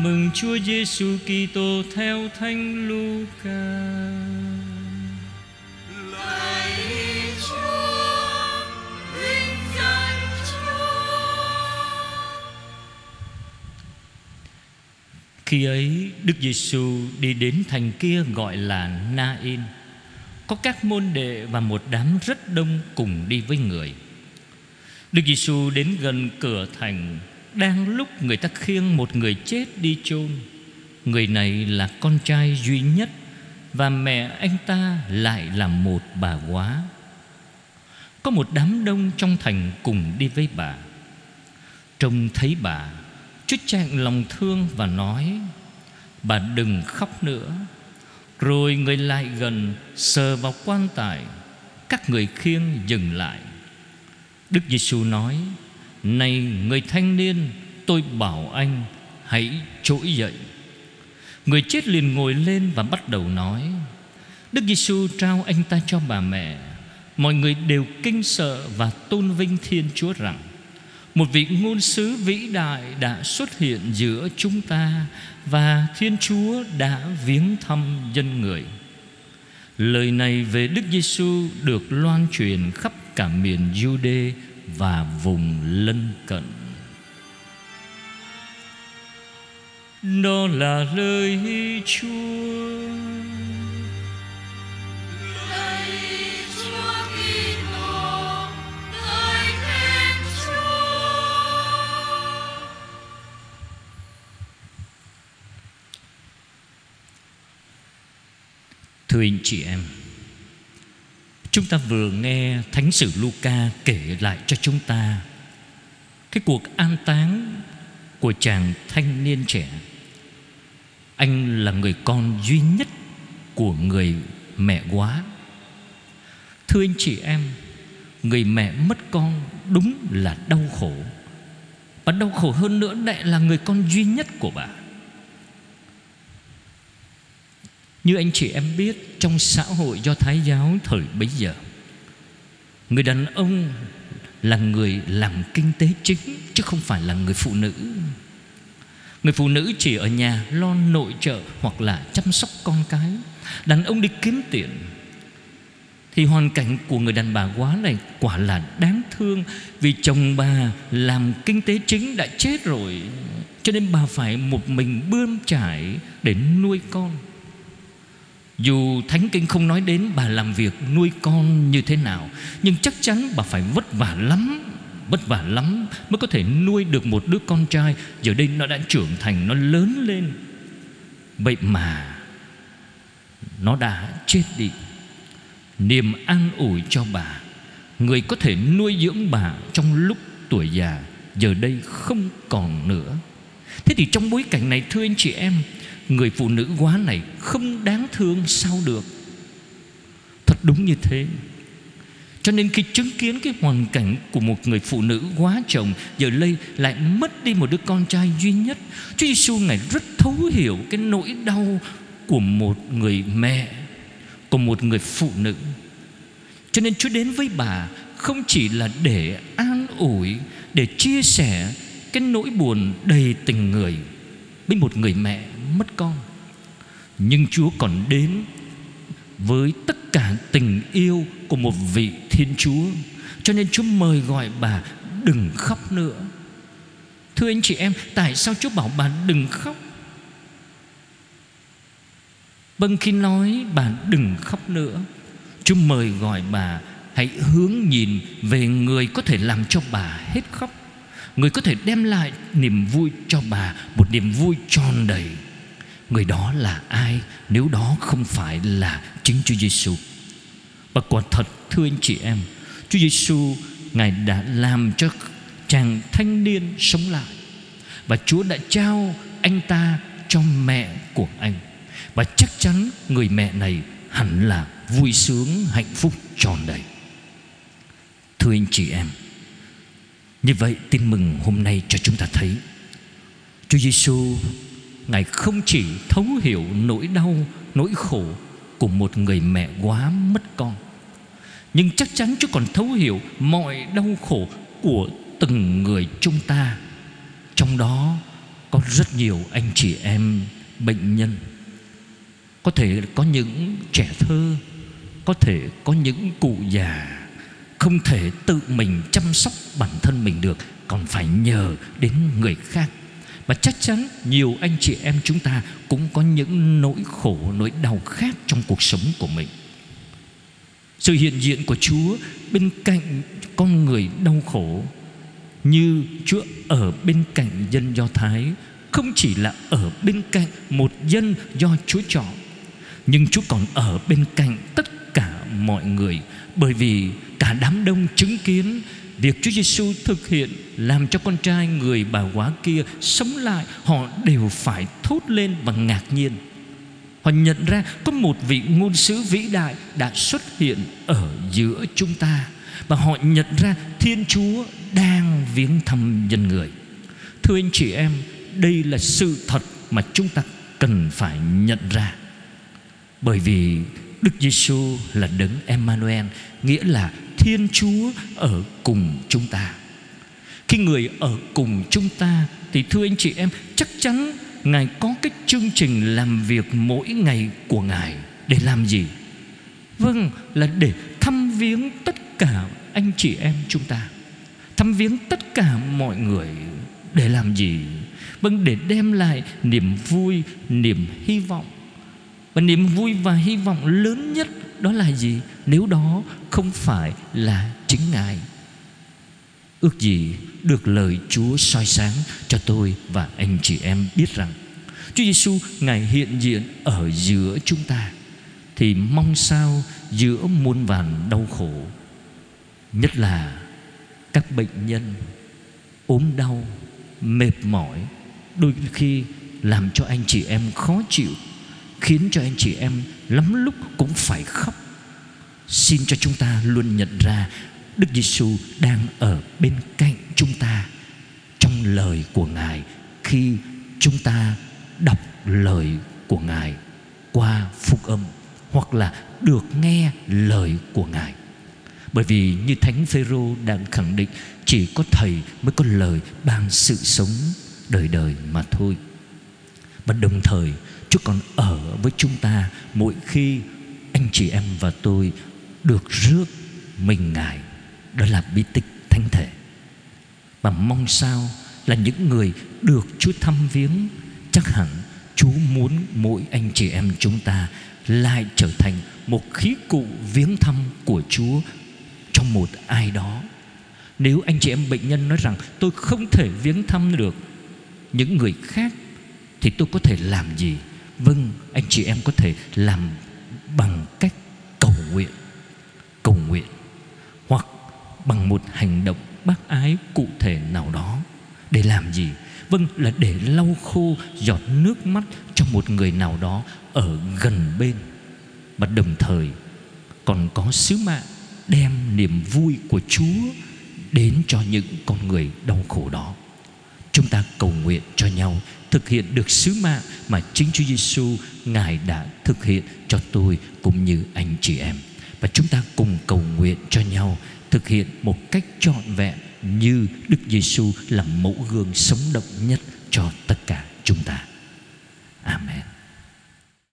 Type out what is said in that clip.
Tin mừng Chúa Giêsu Kitô theo Thánh Luca. Khi ấy Đức Giêsu đi đến thành kia gọi là Na-in. Có các môn đệ và một đám rất đông cùng đi với người. Đức Giêsu đến gần cửa thành, đang lúc người ta khiêng một người chết đi chôn. Người này là con trai duy nhất và mẹ anh ta lại là một bà quá. Có một đám đông trong thành cùng đi với bà. Trông thấy bà, Chúa chạy lòng thương và nói: Bà đừng khóc nữa. Rồi người lại gần sờ vào quan tài, các người khiêng dừng lại. Đức Giêsu nói: này người thanh niên, tôi bảo anh hãy trỗi dậy. Người chết liền ngồi lên và bắt đầu nói. Đức Giêsu trao anh ta cho bà mẹ. Mọi người đều kinh sợ và tôn vinh Thiên Chúa rằng một vị ngôn sứ vĩ đại đã xuất hiện giữa chúng ta và Thiên Chúa đã viếng thăm dân người. Lời này về Đức Giêsu được loan truyền khắp cả miền Jude và vùng lân cận. Đó là lời Chúa. Thưa anh chị em Chúng ta vừa nghe Thánh sử Luca kể lại cho chúng ta Cái cuộc an táng của chàng thanh niên trẻ. Anh là người con duy nhất của người mẹ quá. Thưa anh chị em, Người mẹ mất con đúng là đau khổ. Và đau khổ hơn nữa lại là người con duy nhất của bà. Như anh chị em biết, Trong xã hội do Thái giáo thời bấy giờ, Người đàn ông là người làm kinh tế chính, Chứ không phải là người phụ nữ. Người phụ nữ chỉ ở nhà lo nội trợ Hoặc là chăm sóc con cái. Đàn ông đi kiếm tiền, Thì hoàn cảnh của người đàn bà quá này Quả là đáng thương, Vì chồng bà làm kinh tế chính đã chết rồi, Cho nên bà phải một mình bươn trải Để nuôi con dù Thánh Kinh không nói đến bà làm việc nuôi con như thế nào Nhưng chắc chắn bà phải vất vả lắm Vất vả lắm mới có thể nuôi được một đứa con trai. Giờ đây nó đã trưởng thành, nó lớn lên. Vậy mà Nó đã chết đi. Niềm an ủi cho bà Người có thể nuôi dưỡng bà trong lúc tuổi già Giờ đây không còn nữa. Thế thì trong bối cảnh này thưa anh chị em Người phụ nữ quá này không đáng thương sao được. Thật đúng như thế. Cho nên khi chứng kiến cái hoàn cảnh của một người phụ nữ quá chồng, Giờ đây lại mất đi một đứa con trai duy nhất. Chúa Giêsu Ngài rất thấu hiểu cái nỗi đau của một người mẹ, Của một người phụ nữ. Cho nên Chúa đến với bà Không chỉ là để an ủi, Để chia sẻ cái nỗi buồn đầy tình người Với một người mẹ mất con. Nhưng Chúa còn đến Với tất cả tình yêu Của một vị Thiên Chúa. Cho nên Chúa mời gọi bà Đừng khóc nữa. Thưa anh chị em, Tại sao Chúa bảo bà đừng khóc? Vâng khi nói bà đừng khóc nữa, Chúa mời gọi bà Hãy hướng nhìn về người có thể làm cho bà hết khóc, Người có thể đem lại niềm vui cho bà, Một niềm vui tròn đầy. Người đó là ai? Nếu đó không phải là chính Chúa Giêsu Và quả thật, thưa anh chị em, Chúa Giêsu Ngài đã làm cho chàng thanh niên sống lại. Và Chúa đã trao anh ta cho mẹ của anh. Và chắc chắn người mẹ này hẳn là vui sướng, hạnh phúc tròn đầy. Thưa anh chị em, Như vậy tin mừng hôm nay cho chúng ta thấy, Chúa Giêsu Ngài không chỉ thấu hiểu nỗi đau, nỗi khổ của một người mẹ quá mất con Nhưng chắc chắn Chúa còn thấu hiểu mọi đau khổ của từng người chúng ta. Trong đó có rất nhiều anh chị em bệnh nhân. Có thể có những trẻ thơ có thể có những cụ già không thể tự mình chăm sóc bản thân mình được còn phải nhờ đến người khác và chắc chắn nhiều anh chị em chúng ta cũng có những nỗi khổ, nỗi đau khác trong cuộc sống của mình. Sự hiện diện của chúa bên cạnh con người đau khổ, như chúa ở bên cạnh dân do thái, không chỉ là ở bên cạnh một dân do chúa chọn, nhưng chúa còn ở bên cạnh tất cả mọi người, bởi vì cả đám đông chứng kiến việc Chúa Giêsu thực hiện làm cho con trai người bà quá kia sống lại, họ đều phải thốt lên và ngạc nhiên. Họ nhận ra có một vị ngôn sứ vĩ đại đã xuất hiện ở giữa chúng ta và họ nhận ra Thiên Chúa đang viếng thăm nhân người. Thưa anh chị em, đây là sự thật mà chúng ta cần phải nhận ra. Bởi vì Đức Giêsu là đấng Emmanuel, nghĩa là Thiên Chúa ở cùng chúng ta. Khi người ở cùng chúng ta thì thưa anh chị em, chắc chắn Ngài có cái chương trình làm việc mỗi ngày của Ngài để làm gì? Vâng, là để thăm viếng tất cả anh chị em chúng ta. Thăm viếng tất cả mọi người để làm gì? Vâng, để đem lại niềm vui, niềm hy vọng và niềm vui và hy vọng lớn nhất đó là gì? Nếu đó không phải là chính Ngài Ước gì được lời Chúa soi sáng cho tôi và anh chị em biết rằng Chúa Giêsu Ngài hiện diện ở giữa chúng ta Thì mong sao giữa muôn vàn đau khổ Nhất là các bệnh nhân ốm đau, mệt mỏi Đôi khi làm cho anh chị em khó chịu khiến cho anh chị em lắm lúc cũng phải khóc xin cho chúng ta luôn nhận ra Đức Giêsu đang ở bên cạnh chúng ta trong lời của Ngài khi chúng ta đọc lời của Ngài qua phúc âm hoặc là được nghe lời của Ngài. Bởi vì như Thánh Phêrô đang khẳng định, chỉ có thầy mới có lời ban sự sống đời đời mà thôi. Và đồng thời Chúa còn ở với chúng ta, mỗi khi anh chị em và tôi được rước mình Ngài. Đó là bí tích thánh thể. Và mong sao là những người được Chúa thăm viếng, chắc hẳn Chúa muốn mỗi anh chị em chúng ta lại trở thành một khí cụ viếng thăm của Chúa cho một ai đó. Nếu anh chị em bệnh nhân nói rằng, tôi không thể viếng thăm được những người khác, thì tôi có thể làm gì? Vâng, anh chị em có thể làm bằng cách cầu nguyện Cầu nguyện Hoặc bằng một hành động bác ái cụ thể nào đó Để làm gì? Vâng, là để lau khô giọt nước mắt cho một người nào đó ở gần bên Và đồng thời còn có sứ mạng đem niềm vui của Chúa đến cho những con người đau khổ đó. Chúng ta cầu nguyện cho nhau thực hiện được sứ mạng mà chính Chúa Giêsu ngài đã thực hiện cho tôi cũng như anh chị em và chúng ta cùng cầu nguyện cho nhau thực hiện một cách trọn vẹn như Đức Giêsu là mẫu gương sống động nhất cho tất cả chúng ta. Amen.